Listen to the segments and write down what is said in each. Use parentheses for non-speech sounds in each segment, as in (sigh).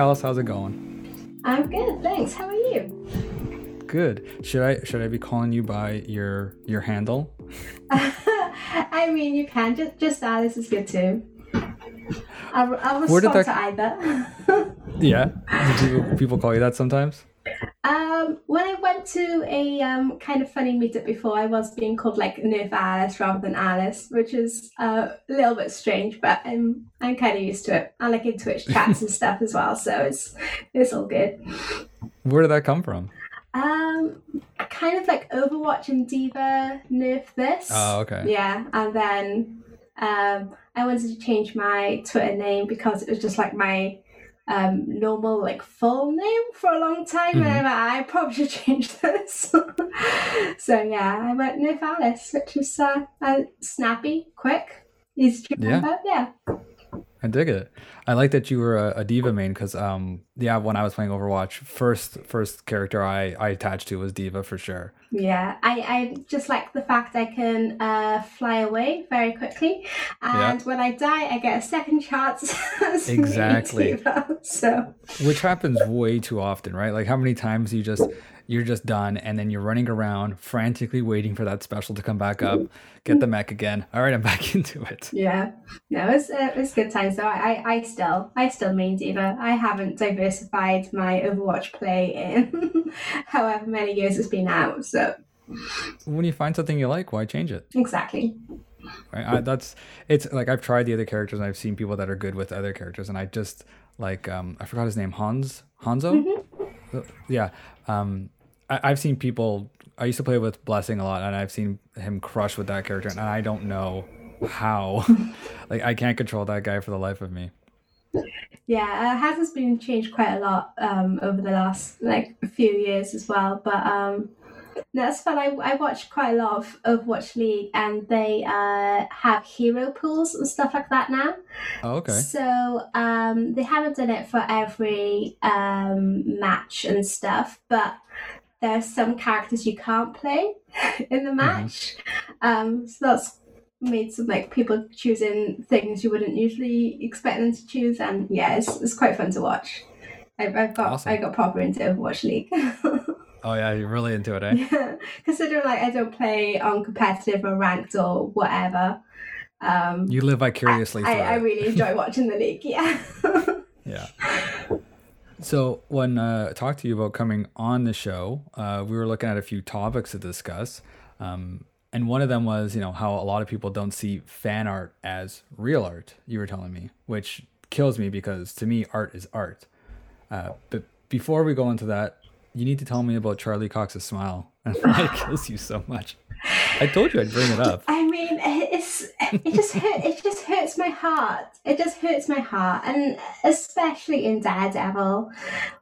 Alice, how's it going? I'm good, thanks. How are you? Good. Should I should I be calling you by your your handle? (laughs) I mean, you can just just Alice is good too. I'll, I'll Where did respond that- to either. (laughs) Yeah. Do people, people call you that sometimes? Um, when I went to a um, kind of funny meetup before, I was being called like Nerf Alice rather than Alice, which is uh, a little bit strange, but I'm I'm kind of used to it. I like in Twitch (laughs) chats and stuff as well, so it's it's all good. Where did that come from? Um, kind of like Overwatch and D.Va nerf this. Oh, okay. Yeah, and then um, I wanted to change my Twitter name because it was just like my um, normal like full name for a long time, and I, I probably should change (laughs) this. (laughs) so yeah, I went Nerf Alice, which is uh, uh, snappy, quick, easy to Yeah. Yeah. I dig it. I like that you were a, a D.Va main because um yeah when I was playing Overwatch first first character I I attached to was D.Va for sure. Yeah, I, I just like the fact I can uh, fly away very quickly, and when I die, I get a second chance. (laughs) Exactly. D.Va. So Which happens way too often, right? Like how many times you just you're just done and then you're running around frantically waiting for that special to come back up, get the mech again. All right, I'm (laughs) back into it. yeah, no, it's uh, it's good times. So I, I still I still main D.Va. I haven't diversified my Overwatch play in (laughs) however many years it's been out. So When you find something you like, why change it? exactly. Right? I, that's it's like I've tried the other characters and I've seen people that are good with other characters and I just like um I forgot his name Hans Hanzo. Uh, Yeah. Um, I, I've seen people. I used to play with Blessing a lot, and I've seen him crush with that character, and I don't know how. (laughs) like I can't control that guy for the life of me. Yeah, uh, has been changed quite a lot um, over the last like few years as well. But um, that's fun. I, I watch quite a lot of, of Watch League, and they uh, have hero pools and stuff like that now. Oh, okay. So um, they haven't done it for every um, match and stuff, but there are some characters you can't play (laughs) in the match. Um, so that's made some like people choosing things you wouldn't usually expect them to choose, and yeah, it's, it's quite fun to watch. I've, I've got Awesome. I got proper into Overwatch League. (laughs) Oh yeah, you're really into it, eh? yeah, (laughs) considering like I don't play on competitive or ranked or whatever. Um, You live vicariously through I, I really enjoy watching the league. Yeah. So when uh, I talked to you about coming on the show, uh, we were looking at a few topics to discuss, um, and one of them was, you know, how a lot of people don't see fan art as real art. You were telling me, which kills me because to me, art is art. Uh, but before we go into that, you need to tell me about Charlie Cox's smile and it kills you so much. I told you I'd bring it up. I mean, (laughs) it just hurt. It just hurts my heart. It just hurts my heart, and especially in Daredevil,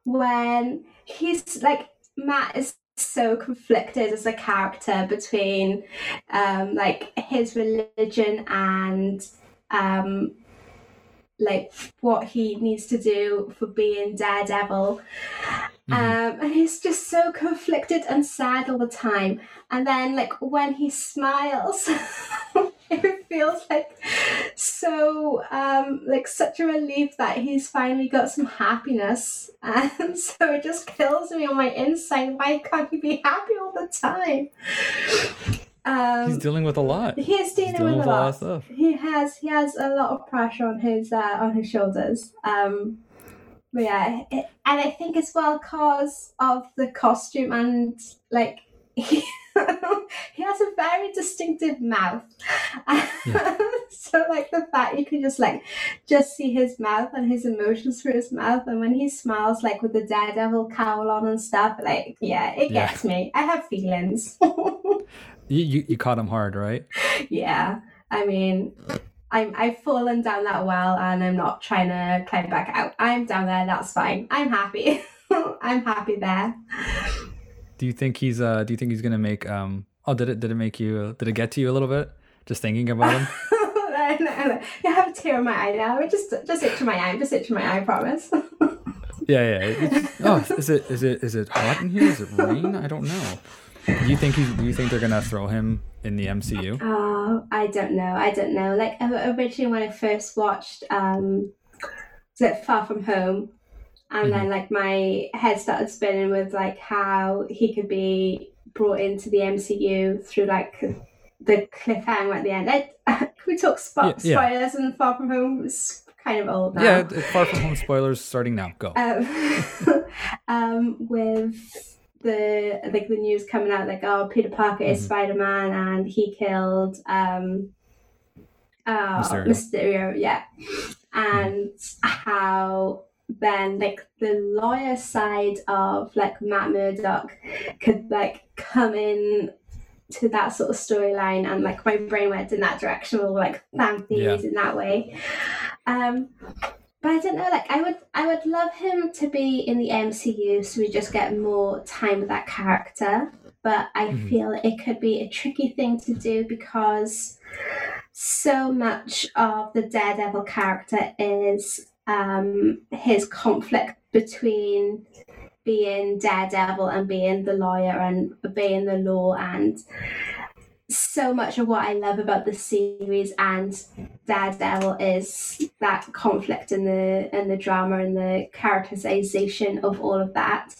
when he's like Matt is so conflicted as a character between um like his religion and um like what he needs to do for being Daredevil. Mhm. Um, and he's just so conflicted and sad all the time. And then, like, when he smiles, (laughs) (laughs) it feels like so, um, like, such a relief that he's finally got some happiness. (laughs) And so it just kills me on my inside. Why can't he be happy all the time? Um, He's dealing with a lot. he is dealing, dealing with, with a lot lot. He has he has a lot of pressure on his uh, on his shoulders. Um, but yeah, it, and I think as well cause of the costume and like (laughs) (laughs) he, has a very distinctive mouth. (laughs) so like the fact you can just like just see his mouth and his emotions through his mouth, and when he smiles like with the daredevil cowl on and stuff, like yeah, it Yeah. gets me. I have feelings. (laughs) You, you, you caught him hard, right? yeah i mean I'm, I've fallen down that well and I'm not trying to climb back out. I'm down there, that's fine. I'm happy. I'm happy there. Do you think he's uh do you think he's gonna make um oh did it did it make you did it get to you a little bit just thinking about him? (laughs) no, no, no. You have a tear in my eye now. Just just itch my eye. Just itch my eye, I promise. (laughs) yeah, yeah. Oh, is it is it is it hot in here? Is it rain? I don't know. Do you think he's do you think they're gonna throw him in the MCU? Oh, I don't know. I don't know. Like originally when I first watched um was it Far From Home, and then like my head started spinning with like how he could be brought into the MCU through like the cliffhanger at the end. I, (laughs) can we talk spo- Yeah, yeah. spoilers and Far From Home? It's kind of old now. Yeah, Far From Home spoilers starting now. Go. um, (laughs) um, with the like the news coming out like oh Peter Parker is Mhm. Spider Man and he killed um uh, Mysterio. Mysterio. yeah, and how then like the lawyer side of like Matt Murdock could like come in to that sort of storyline and like my brain went in that direction with like fan theories in that way um but I don't know, like I would I would love him to be in the MCU so we just get more time with that character. But I Mhm. feel it could be a tricky thing to do because so much of the Daredevil character is um his conflict between being Daredevil and being the lawyer and obeying the law and so much of what I love about the series and Daredevil is that conflict and the and the drama and the characterization of all of that,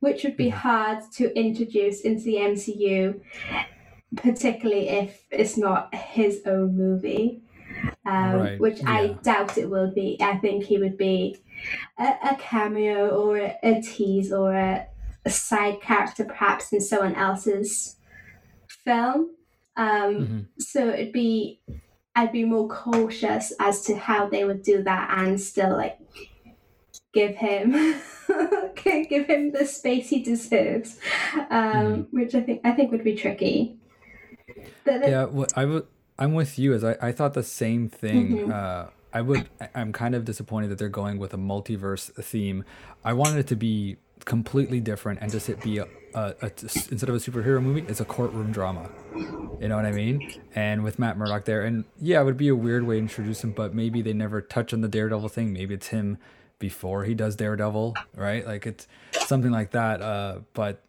which would be hard to introduce into the MCU, particularly if it's not his own movie. Um, Right, Which I doubt it will be. I think he would be a, a cameo or a, a tease or a, a side character, perhaps in someone else's film. Um, Mhm. so it'd be I'd be more cautious as to how they would do that and still like give him (laughs) give him the space he deserves, um, which I think I think would be tricky. But Yeah, what I would. I'm with you. As I, I thought the same thing. Mhm. Uh, I would. I'm kind of disappointed that they're going with a multiverse theme. I wanted it to be completely different and just it be a, a, a instead of a superhero movie, it's a courtroom drama. You know what I mean? And with Matt Murdock there, and yeah, it would be a weird way to introduce him, but maybe they never touch on the Daredevil thing. Maybe it's him before he does Daredevil, right? Like it's something like that. Uh, but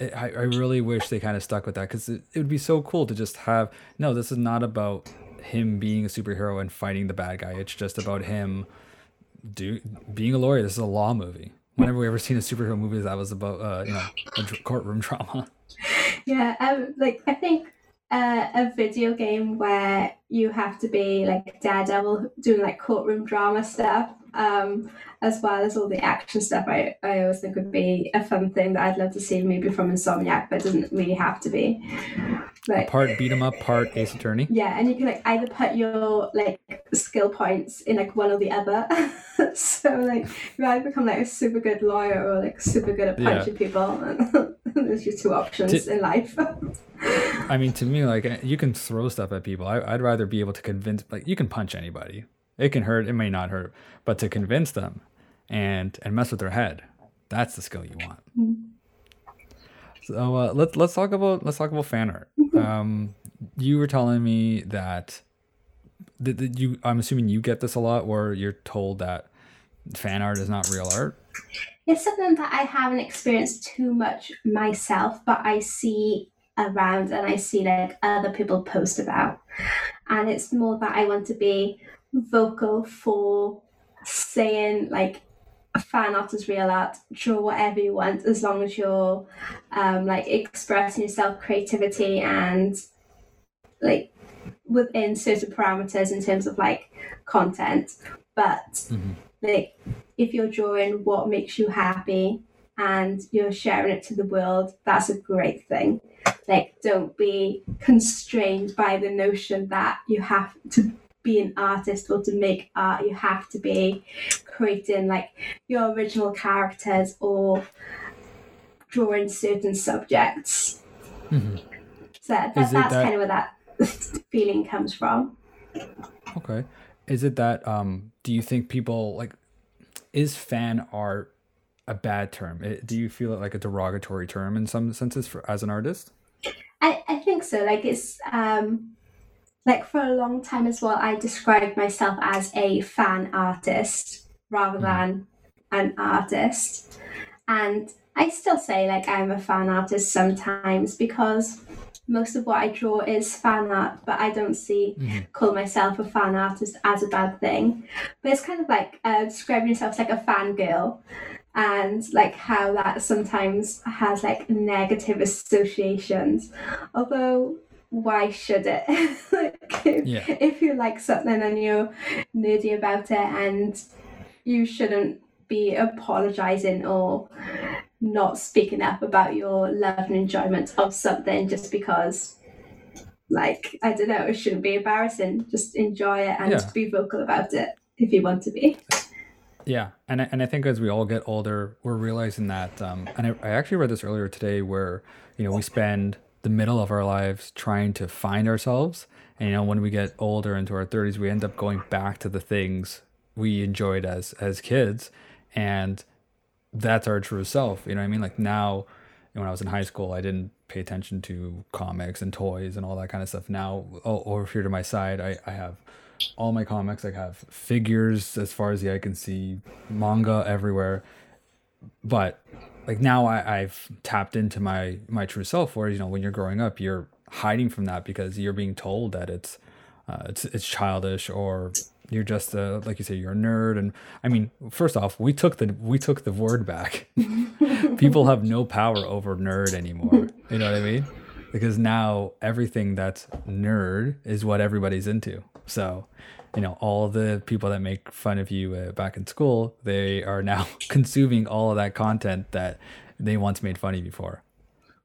I, I really wish they kind of stuck with that because it, it would be so cool to just have no, this is not about him being a superhero and fighting the bad guy. It's just about him do being a lawyer. This is a law movie. Whenever we ever seen a superhero movie that was about uh, you know a courtroom (laughs) drama. yeah, um, like I think uh, a video game where you have to be like Daredevil doing like courtroom drama stuff, um, as well as all the action stuff. I, I always think would be a fun thing that I'd love to see maybe from Insomniac, but it doesn't really have to be. Like Part beat 'em up, part Ace Attorney. yeah, and you can like either put your like skill points in like one or the other. (laughs) so like you either become like a super good lawyer or like super good at Yeah. punching people. (laughs) There's your two options Did- in life. I mean, to me, like eh, you can throw stuff at people. I, I'd rather be able to convince. Like you can punch anybody. It can hurt. It may not hurt, but to convince them and and mess with their head, that's the skill you want. Mm. So uh, let's let's talk about let's talk about fan art. Um, you were telling me that that that you. I'm assuming you get this a lot, where you're told that fan art is not real art. It's something that I haven't experienced too much myself, but I see around and I see like other people post about. And it's more that I want to be vocal for saying like fan art is real art, draw whatever you want as long as you're um, like expressing yourself creativity and like within certain parameters in terms of like content. But Mhm. like if you're drawing what makes you happy and you're sharing it to the world, that's a great thing. Like, don't be constrained by the notion that you have to be an artist or to make art, you have to be creating like your original characters or drawing certain subjects. Mhm. So that, that's that- kind of where that (laughs) feeling comes from. Okay. Is it that um do you think people like is fan art a bad term? It, do you feel it like a derogatory term in some senses for as an artist? I, I think so. Like it's um like for a long time as well, I described myself as a fan artist rather Mhm. than an artist. And I still say like I'm a fan artist sometimes because most of what I draw is fan art, but I don't see Mhm. call myself a fan artist as a bad thing. But it's kind of like uh, describing yourself as like a fangirl. and like how that sometimes has like negative associations. Although why should it? (laughs) like, if, Yeah. if you like something and you're nerdy about it and you shouldn't be apologizing or not speaking up about your love and enjoyment of something just because like I don't know, it shouldn't be embarrassing. Just enjoy it and Yeah. be vocal about it if you want to be. Yeah, and I, and I think as we all get older, we're realizing that. Um, and I, I actually read this earlier today, where you know we spend the middle of our lives trying to find ourselves, and you know when we get older into our thirties, we end up going back to the things we enjoyed as as kids, and that's our true self. You know what I mean? Like now, when I was in high school, I didn't pay attention to comics and toys and all that kind of stuff. Now, o- over here to my side, I, I have all my comics. I have figures as far as the eye can see, manga everywhere. But like now, I, I've tapped into my my true self. Where you know, when you're growing up, you're hiding from that because you're being told that it's uh, it's it's childish or you're just a like you say you're a nerd. And i mean first off we took the we took the word back. (laughs) People have no power over nerd anymore. You know what i mean? Because now everything that's nerd is what everybody's into. So you know all the people that make fun of you uh, back in school they are now (laughs) consuming all of that content that they once made fun of you for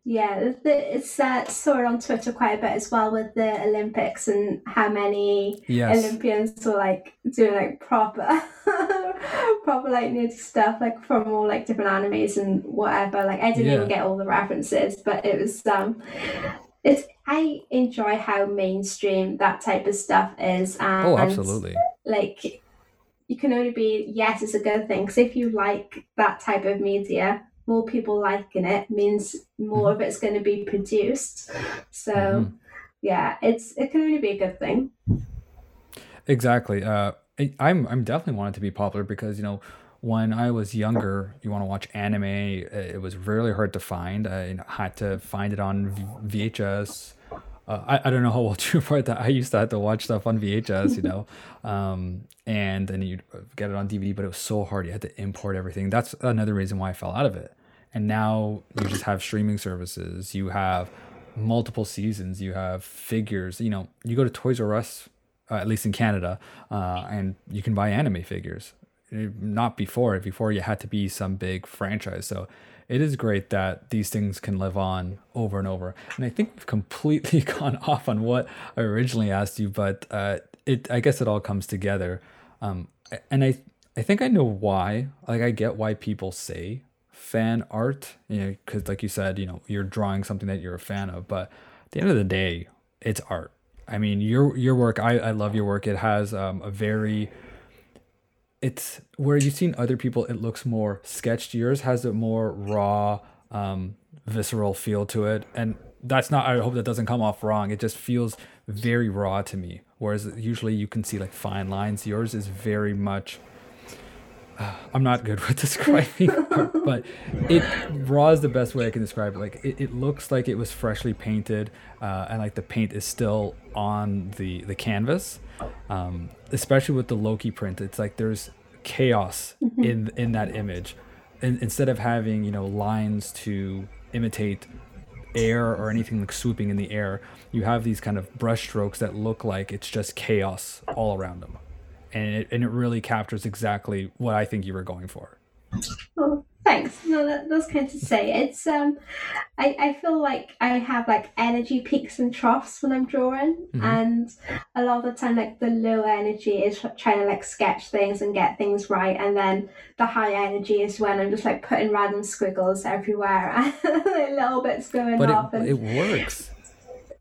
Yeah, the- it's uh, saw it on Twitter quite a bit as well with the Olympics and how many yes Olympians were like doing like proper, (laughs) proper like nerdy stuff like from all like different animes and whatever. Like I didn't Yeah. even get all the references, but it was um, it's I enjoy how mainstream that type of stuff is. And oh absolutely like you can only be yes it's a good thing because if you like that type of media more people liking it means more of it's going to be produced so Mhm. yeah it's it can only be a good thing Exactly. Uh, I, I'm I'm definitely wanted to be popular because you know when I was younger, you want to watch anime. It was really hard to find. I had to find it on v- VHS. Uh, I, I don't know how old (laughs) you are that I used to have to watch stuff on VHS, you know, (laughs) um, and then you'd get it on DVD, but it was so hard. You had to import everything. That's another reason why I fell out of it. And now you just have streaming services. You have multiple seasons. You have figures. You know, you go to Toys R Us uh, at least in Canada, uh, and you can buy anime figures. Not before. Before you had to be some big franchise. So it is great that these things can live on over and over. And I think we've completely (laughs) gone off on what I originally asked you, but uh, it I guess it all comes together. Um, and I I think I know why. Like I get why people say fan art, you know, because like you said, you know, you're drawing something that you're a fan of, but at the end of the day, it's art. I mean, your your work, I, I love your work. It has um, a very it's where you've seen other people it looks more sketched. Yours has a more raw um, visceral feel to it. And that's not i hope that doesn't come off wrong. It just feels very raw to me. Whereas usually you can see like fine lines. Yours is very much i'm not good with (laughs) describing (laughs) art, but it raw is the best way i can describe it. Like it, it looks like it was freshly painted uh, and like the paint is still on the the canvas um, especially with the Loki print. It's like there's chaos in in that image, and instead of having you know lines to imitate air or anything like swooping in the air, you have these kind of brush strokes that look like it's just chaos all around them, and it and it really captures exactly what I think you were going for. oh thanks no that, that's kind to say it's um I, I feel like i have like energy peaks and troughs when i'm drawing Mhm. and a lot of the time like the low energy is trying to like sketch things and get things right and then the high energy is when i'm just like putting random squiggles everywhere (laughs) and little bits going But off it, and it works.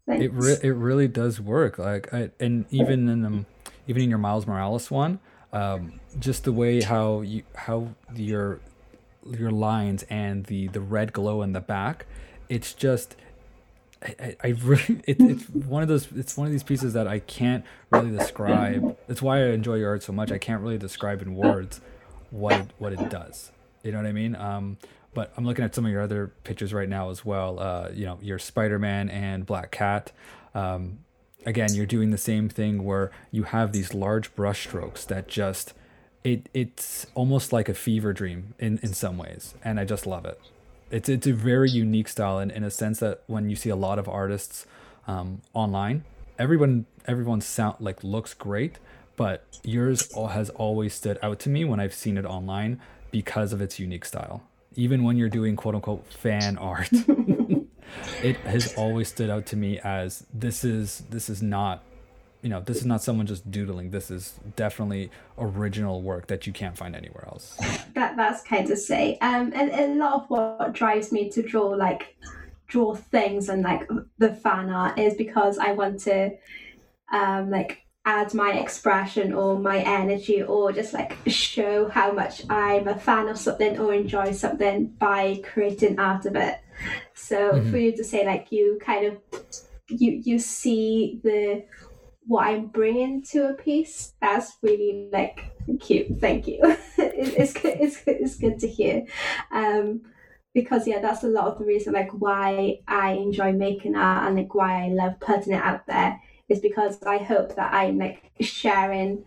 thanks. It re- it really does work. Like I, and even in um, even in your Miles Morales one, um, just the way how you how your your lines and the the red glow in the back, it's just. I, I really (laughs) it, it's one of those it's one of these pieces that I can't really describe. That's why I enjoy your art so much. I can't really describe in words what it, what it does. You know what I mean? Um, but I'm looking at some of your other pictures right now as well. Uh, you know, your Spider-Man and Black Cat. Um, again, you're doing the same thing where you have these large brush strokes that just it it's almost like a fever dream in in some ways, and I just love it. It's it's a very unique style, in, in a sense that when you see a lot of artists um, online, everyone everyone sound like looks great, but yours has always stood out to me when I've seen it online because of its unique style. Even when you're doing quote unquote fan (laughs) art, (laughs) it has always stood out to me as this is this is not you know this is not someone just doodling. This is definitely original work that you can't find anywhere else. That that's kind of say um and, and a lot of what drives me to draw like draw things and like the fan art is because i want to um like add my expression or my energy or just like show how much i'm a fan of something or enjoy something by creating art of it so mm-hmm. for you to say like you kind of you you see the what I'm bringing to a piece. That's really like cute. Thank you. (laughs) it, it's good. It's, it's good to hear. Um, because yeah, that's a lot of the reason like why I enjoy making art and like why I love putting it out there is because I hope that I'm like sharing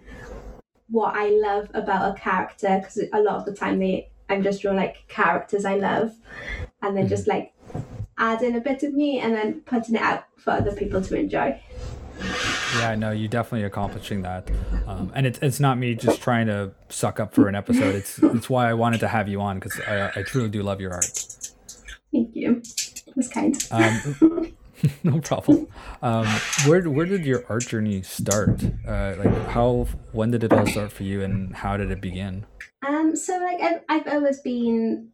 what I love about a character because a lot of the time they I'm just drawing like characters I love and then mm-hmm. just like adding a bit of me and then putting it out for other people to enjoy. Yeah, no, you're definitely accomplishing that, um, and it's it's not me just trying to suck up for an episode. It's (laughs) it's why I wanted to have you on because I, I truly do love your art. Thank you. That's kind. Um, (laughs) (laughs) no problem. Um, where where did your art journey start? Uh, like how when did it all start for you, and how did it begin? Um, so like I've, I've always been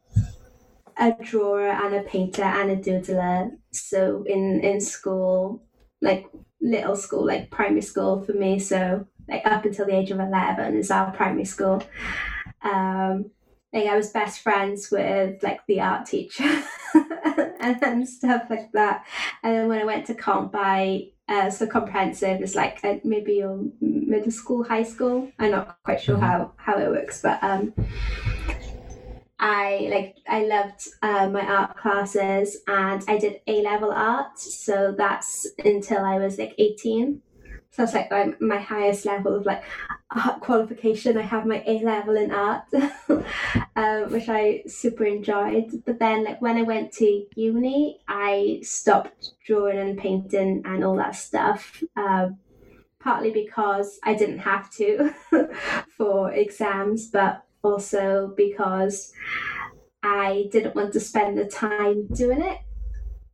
a drawer and a painter and a doodler. So in in school, like little school, like primary school for me. So like up until the age of eleven is our primary school. Um, like I was best friends with like the art teacher (laughs) and stuff like that. And then when I went to comp, I uh, so comprehensive is like uh, maybe your middle school, high school. I'm not quite sure mm-hmm. how how it works, but um, I like I loved uh, my art classes and I did A level art, so that's until I was like eighteen. So that's like my, my highest level of like art qualification. I have my A level in art, (laughs) um, which I super enjoyed. But then like when I went to uni, I stopped drawing and painting and all that stuff. Um, partly because I didn't have to (laughs) for exams, but also because I didn't want to spend the time doing it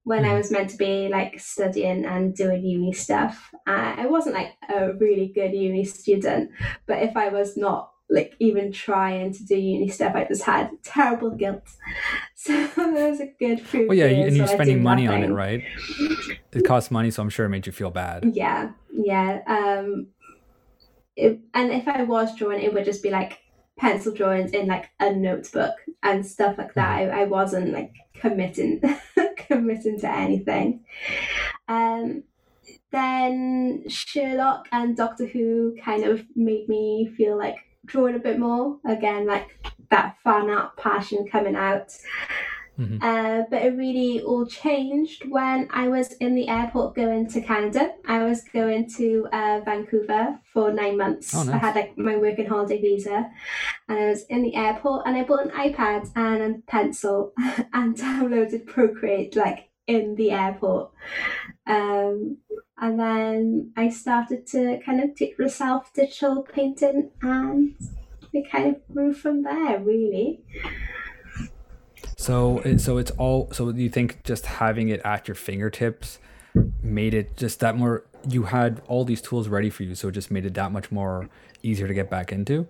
when I hmm. was meant to be like studying and doing uni stuff. I wasn't like a really good uni student, but if I was not like even trying to do uni stuff, I just had terrible guilt. (laughs) So that was a good proof. Well, yeah, and you're spending money nothing. on it, right? It costs money, so I'm sure it made you feel bad. Yeah, yeah. Um, it, and if I was drawing, it would just be like pencil drawings in like a notebook and stuff like that. Mm-hmm. I, I wasn't like committing (laughs) committing to anything. Um, then Sherlock and Doctor Who kind of made me feel like drawing a bit more again, like that fan art passion coming out. Mm-hmm. Uh, but it really all changed when I was in the airport going to Canada. I was going to uh, Vancouver for nine months. Oh, nice. I had like my working holiday visa, and I was in the airport, and I bought an iPad and a pencil, (laughs) and downloaded Procreate like in the airport. Um, and then I started to kind of teach myself digital painting, and it kind of grew from there, really. So so it's all so you think just having it at your fingertips made it just that more you had all these tools ready for you so it just made it that much more easier to get back into?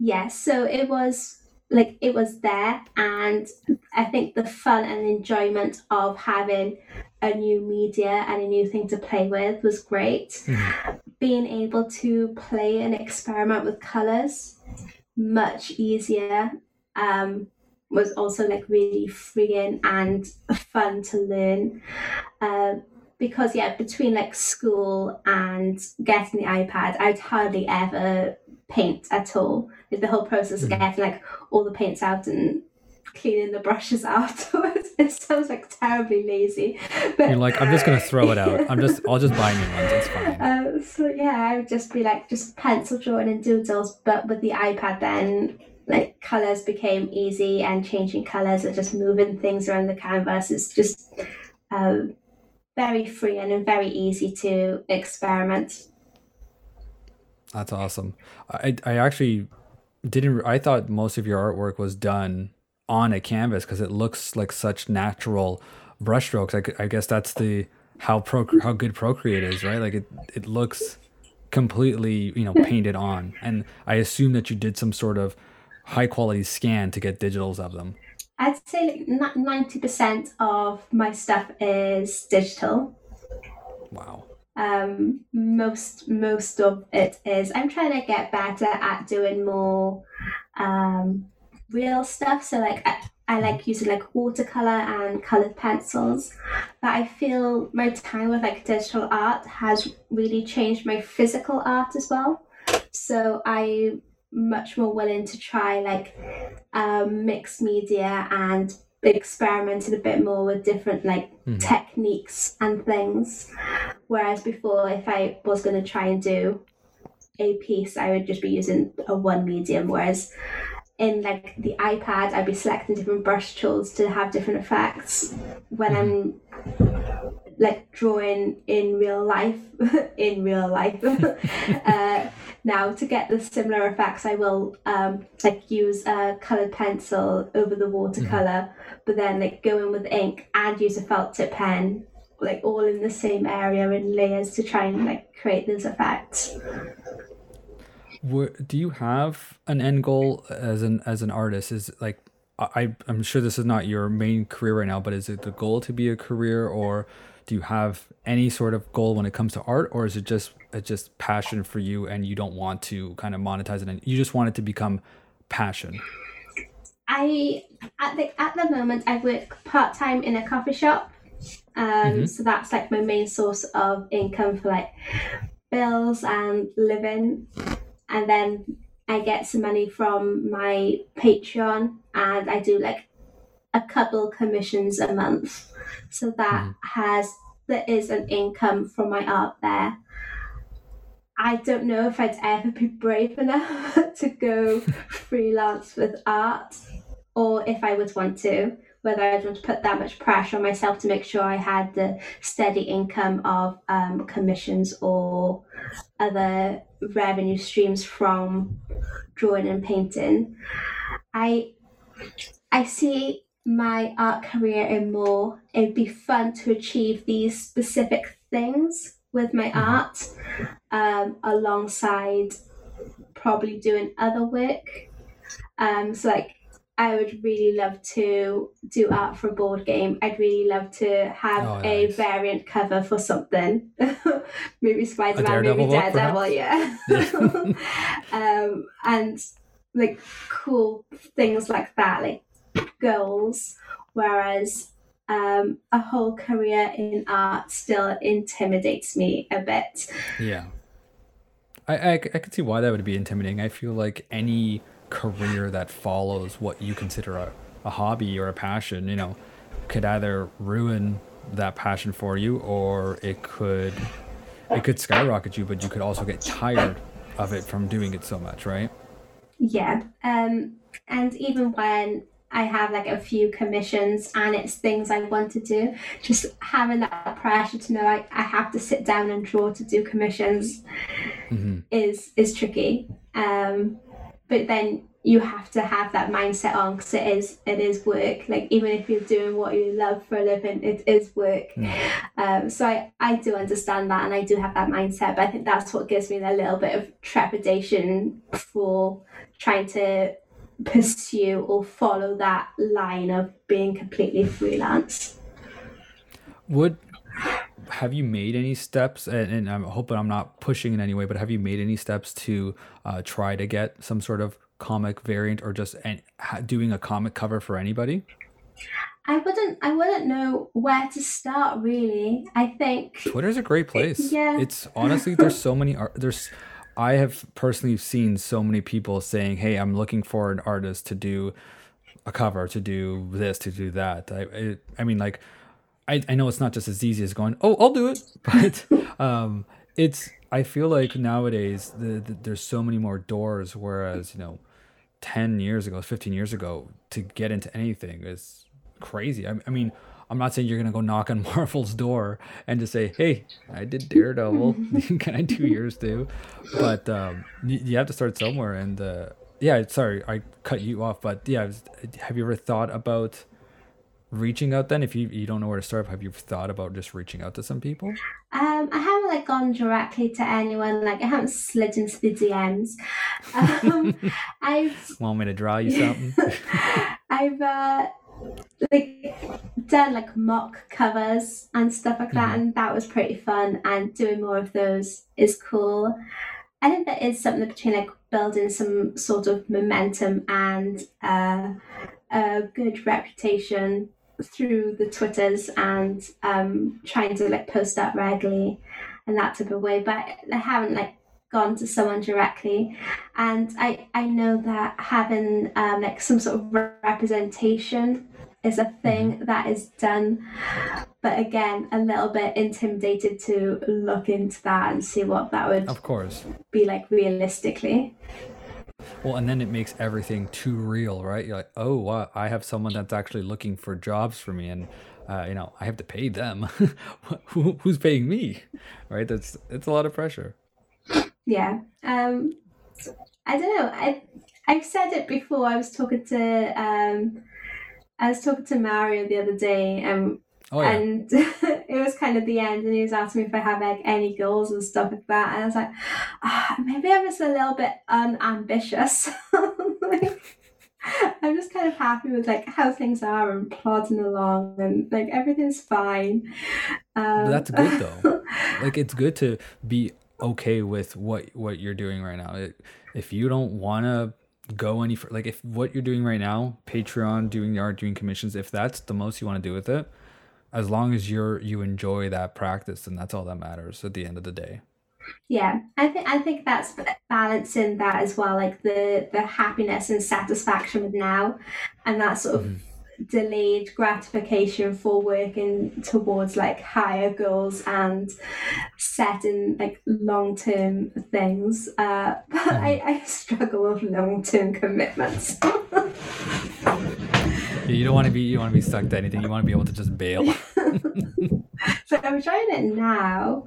Yes, so it was like it was there and I think the fun and enjoyment of having a new media and a new thing to play with was great. Mm-hmm. Being able to play and experiment with colors much easier. Um, was also like really freeing and fun to learn. Uh, because yeah, between like school and getting the iPad, I'd hardly ever paint at all. The whole process of mm. getting like all the paints out and cleaning the brushes (laughs) afterwards. It sounds like terribly lazy. But, You're like, I'm just gonna throw it out. I'm just, I'll just buy new ones. It's fine. Uh, (laughs) so yeah, I would just be like just pencil drawing and doodles, but with the iPad then like colors became easy and changing colors and just moving things around the canvas is just um, very free and very easy to experiment. That's awesome. I I actually didn't. I thought most of your artwork was done on a canvas because it looks like such natural brushstrokes. I, I guess that's the how pro how good Procreate is, right? Like it it looks completely you know painted on, and I assume that you did some sort of high quality scan to get digitals of them. I'd say like ninety percent of my stuff is digital. Wow. Um, most most of it is. I'm trying to get better at doing more um, real stuff. So like I, I like using like watercolor and colored pencils, but I feel my time with like digital art has really changed my physical art as well. So I much more willing to try like um, mixed media and experimented a bit more with different like mm-hmm. techniques and things. Whereas before, if I was going to try and do a piece, I would just be using a one medium. Whereas in like the iPad, I'd be selecting different brush tools to have different effects. When mm-hmm. I'm like drawing in real life, (laughs) in real life, (laughs) uh, now to get the similar effects, I will um, like use a colored pencil over the watercolor, mm-hmm. but then like go in with ink and use a felt tip pen, like all in the same area in layers to try and like create those effects do you have an end goal as an as an artist? Is like I I'm sure this is not your main career right now, but is it the goal to be a career, or do you have any sort of goal when it comes to art, or is it just it's just passion for you and you don't want to kind of monetize it and you just want it to become passion? I at the at the moment I work part time in a coffee shop. Um, mm-hmm. so that's like my main source of income for like bills and living and then I get some money from my Patreon and I do like a couple commissions a month. So that mm. has there is an income from my art there. I don't know if I'd ever be brave enough (laughs) to go (laughs) freelance with art or if I would want to whether I would want to put that much pressure on myself to make sure I had the steady income of um, commissions or other revenue streams from drawing and painting. I I see my art career and more it'd be fun to achieve these specific things with my mm-hmm. art um, alongside probably doing other work um, so like I would really love to do art for a board game. I'd really love to have oh, a nice. variant cover for something. (laughs) maybe Spider Man, maybe Daredevil, yeah. yeah. (laughs) um, and like cool things like that, like goals. Whereas um, a whole career in art still intimidates me a bit. Yeah. I, I, I can see why that would be intimidating. I feel like any career that follows what you consider a, a hobby or a passion, you know, could either ruin that passion for you or it could it could skyrocket you, but you could also get tired of it from doing it so much, right? Yeah. Um and even when I have like a few commissions and it's things I want to do. Just having that pressure to know I, I have to sit down and draw to do commissions mm-hmm. is is tricky. Um, but then you have to have that mindset on because it is it is work like even if you're doing what you love for a living it is work mm. um, so I, I do understand that and I do have that mindset but I think that's what gives me a little bit of trepidation for trying to pursue or follow that line of being completely freelance? Would have you made any steps and, and, i'm hoping i'm not pushing in any way but have you made any steps to uh, try to get some sort of comic variant or just an, doing a comic cover for anybody? I wouldn't i wouldn't know where to start really. I think twitter's a great place. yeah. It's honestly there's so many art there's i have personally seen so many people saying hey i'm looking for an artist to do a cover, to do this, to do that. I, I, I mean, like, I, I know it's not just as easy as going, oh, I'll do it, (laughs) but um, it's. I feel like nowadays the, the, there's so many more doors, whereas you know, ten years ago, fifteen years ago, to get into anything is crazy. I, I mean, I'm not saying you're gonna go knock on (laughs) Marvel's door and just say, "Hey, I did Daredevil. (laughs) (laughs) Can I do yours too?" But um, you, you have to start somewhere. And uh, yeah, sorry, I cut you off. But yeah, have you ever thought about reaching out then if you, you don't know where to start have you thought about just reaching out to some people um i haven't like gone directly to anyone like i haven't slid into the dms um i've want me to draw you something i've uh like done like mock covers and stuff like that mm-hmm. and that was pretty fun and doing more of those is cool i think there is something between like building some sort of momentum and uh, a good reputation through the Twitters and um, trying to like post up regularly and that type of way. But I haven't like gone to someone directly, and I I know that having um, like some sort of representation is a thing mm-hmm. that is done. But again, a little bit intimidated to look into that and see what that would of course be like realistically. Well, and then it makes everything too real, right? You're like, oh, wow, I have someone that's actually looking for jobs for me, and uh, you know, I have to pay them. (laughs) Who, who's paying me, right? That's it's a lot of pressure. Yeah. Um, I don't know. I I've said it before. I was talking to um, I was talking to Mario the other day, and Oh, yeah. And (laughs) it was kind of the end, and he was asking me if I have like any goals and stuff like that. And I was like, oh, maybe I'm just a little bit unambitious. like, (laughs) I'm just kind of happy with like how things are and plodding along, and like everything's fine. Um, that's good though. (laughs) like it's good to be okay with what what you're doing right now. It, if you don't want to go any further. like if what you're doing right now, Patreon, doing the art, doing commissions, if that's the most you want to do with it as long as you're you enjoy that practice and that's all that matters at the end of the day yeah i think i think that's balancing that as well like the the happiness and satisfaction with now and that sort of mm-hmm. Delayed gratification for working towards like higher goals and setting like long-term things uh (laughs) but. I, I struggle with long-term commitments (laughs) you don't want to be you want to be stuck to anything. You want to be able to just bail. (laughs) so I'm trying it now,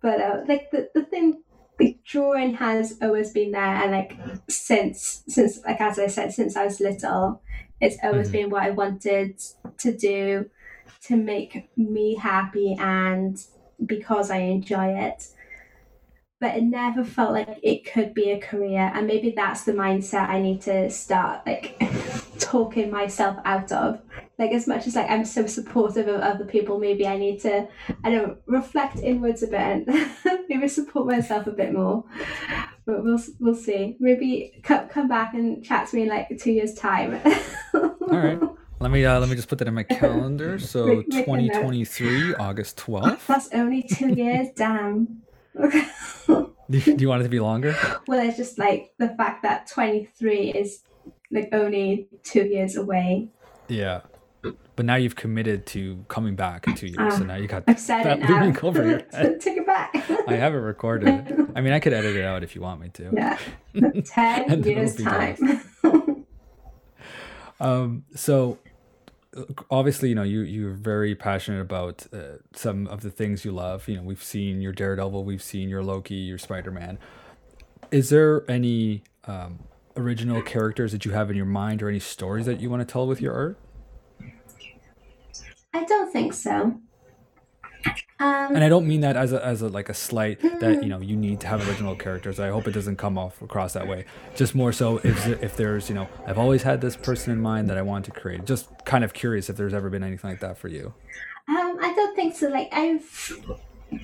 but uh, like the the thing, the drawing has always been there, and like since since like as I said, since I was little, it's always mm-hmm. been what I wanted to do to make me happy and because I enjoy it. But it never felt like it could be a career and maybe that's the mindset i need to start like (laughs) talking myself out of. Like as much as like i'm so supportive of other people maybe i need to i don't reflect inwards a bit and (laughs) maybe support myself a bit more but we'll we'll see maybe come, come back and chat to me in like two years time all right let me uh, let me just put that in my calendar. (laughs) So 2023, August 12th. That's only two years. (laughs) Damn do, you, do you want it to be longer? Well, it's just like the fact that 23 is like only two years away. Yeah. But now you've committed to coming back in two years, uh, so now you got I've said that looming over your (laughs) head. Take it back. I have it recorded. I mean, I could edit it out if you want me to. Yeah, (laughs) ten years time. (laughs) um. So obviously you know you you're very passionate about uh, some of the things you love you know we've seen your daredevil we've seen your loki your spider-man is there any um, original characters that you have in your mind or any stories that you want to tell with your art don't think so um, and I don't mean that as a, as a like a slight that you know you need to have original characters. I hope it doesn't come off across that way. Just more so if if there's you know I've always had this person in mind that I want to create. Just kind of curious if there's ever been anything like that for you. Um, I don't think so. Like I've uh,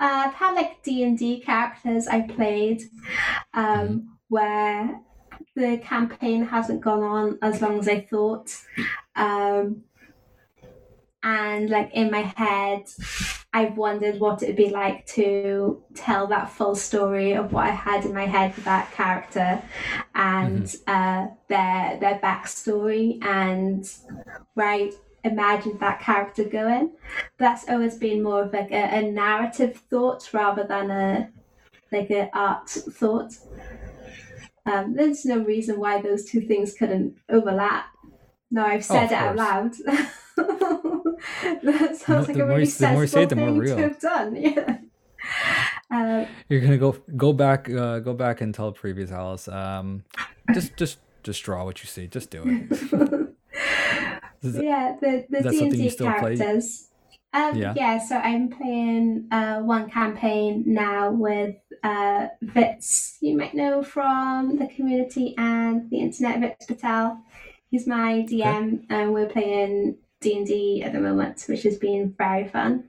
I've had like D and D characters I played, um, mm-hmm. where the campaign hasn't gone on as long as I thought. Um, and like in my head I've wondered what it would be like to tell that full story of what I had in my head for that character and mm-hmm. uh, their their backstory and where I imagined that character going. That's always been more of like a, a narrative thought rather than a like an art thought. Um, there's no reason why those two things couldn't overlap. No, I've oh, said oh, it out loud. (laughs) (laughs) that sounds like a really sensible the more you say it, the more real. to have done. (laughs) Yeah. Uh, You're gonna go go back uh, go back and tell previous Alice. Um, just just just draw what you see. Just do it. (laughs) yeah, the the D and D characters. Um, yeah. yeah, so I'm playing uh, one campaign now with uh, Vits, you might know from the community and the internet, Vits Patel. He's my DM, okay. and we're playing D and D at the moment, which has been very fun.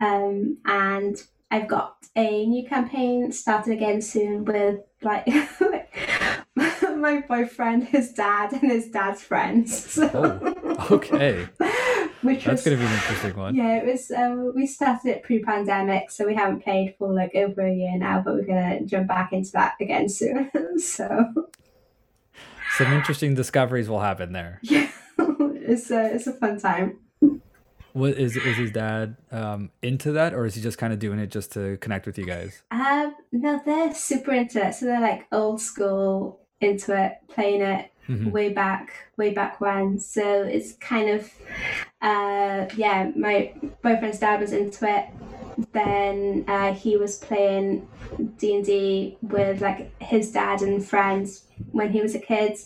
Um, and I've got a new campaign started again soon with like (laughs) my boyfriend, his dad, and his dad's friends. So. (laughs) Oh, okay. Which That's was, gonna be an interesting one. Yeah, it was. Um, we started it pre-pandemic, so we haven't played for like over a year now, but we're gonna jump back into that again soon. (laughs) so. Some interesting discoveries will happen there. Yeah, it's a it's a fun time. What is is his dad um, into that, or is he just kind of doing it just to connect with you guys? Um, no, they're super into it. So they're like old school into it, playing it mm-hmm. way back, way back when. So it's kind of, uh, yeah. My boyfriend's dad was into it. Then uh, he was playing D and D with like his dad and friends when he was a kid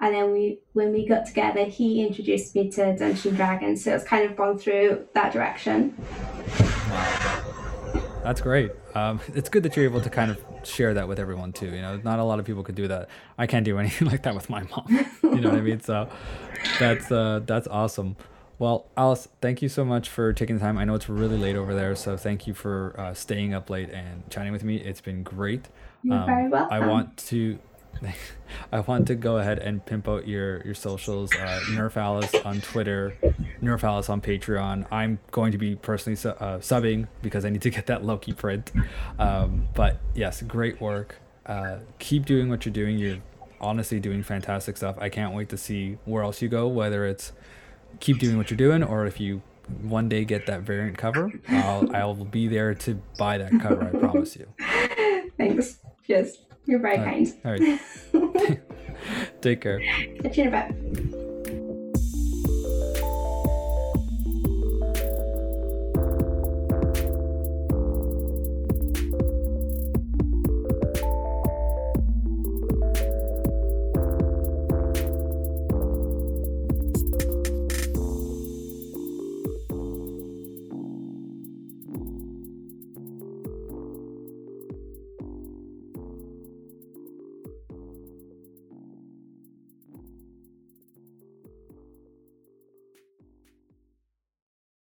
and then we when we got together he introduced me to Dungeons and Dragons. So it's kind of gone through that direction. That's great. Um, (laughs) it's good that you're able to kind of share that with everyone too you know? Not a lot of people could do that. I can't do (laughs) anything like that with my mom. You know what I mean? So that's uh, that's awesome. Well, Alice, thank you so much for taking the time. I know it's really late over there, so thank you for uh, staying up late and chatting with me. It's been great. You're um, very welcome. I want to (laughs) I want to go ahead and pimp out your your socials. Uh, Nerf Alice on Twitter, Nerf Alice on Patreon. I'm going to be personally su- uh, subbing because I need to get that Loki print. Um, but yes, great work. Uh, keep doing what you're doing. You're honestly doing fantastic stuff. I can't wait to see where else you go. Whether it's keep doing what you're doing, or if you one day get that variant cover, I'll I'll be there to buy that cover. I promise you. (laughs) Thanks. Cheers. You're very kind. All right. (laughs) (laughs) Take care. Catch you in a bit.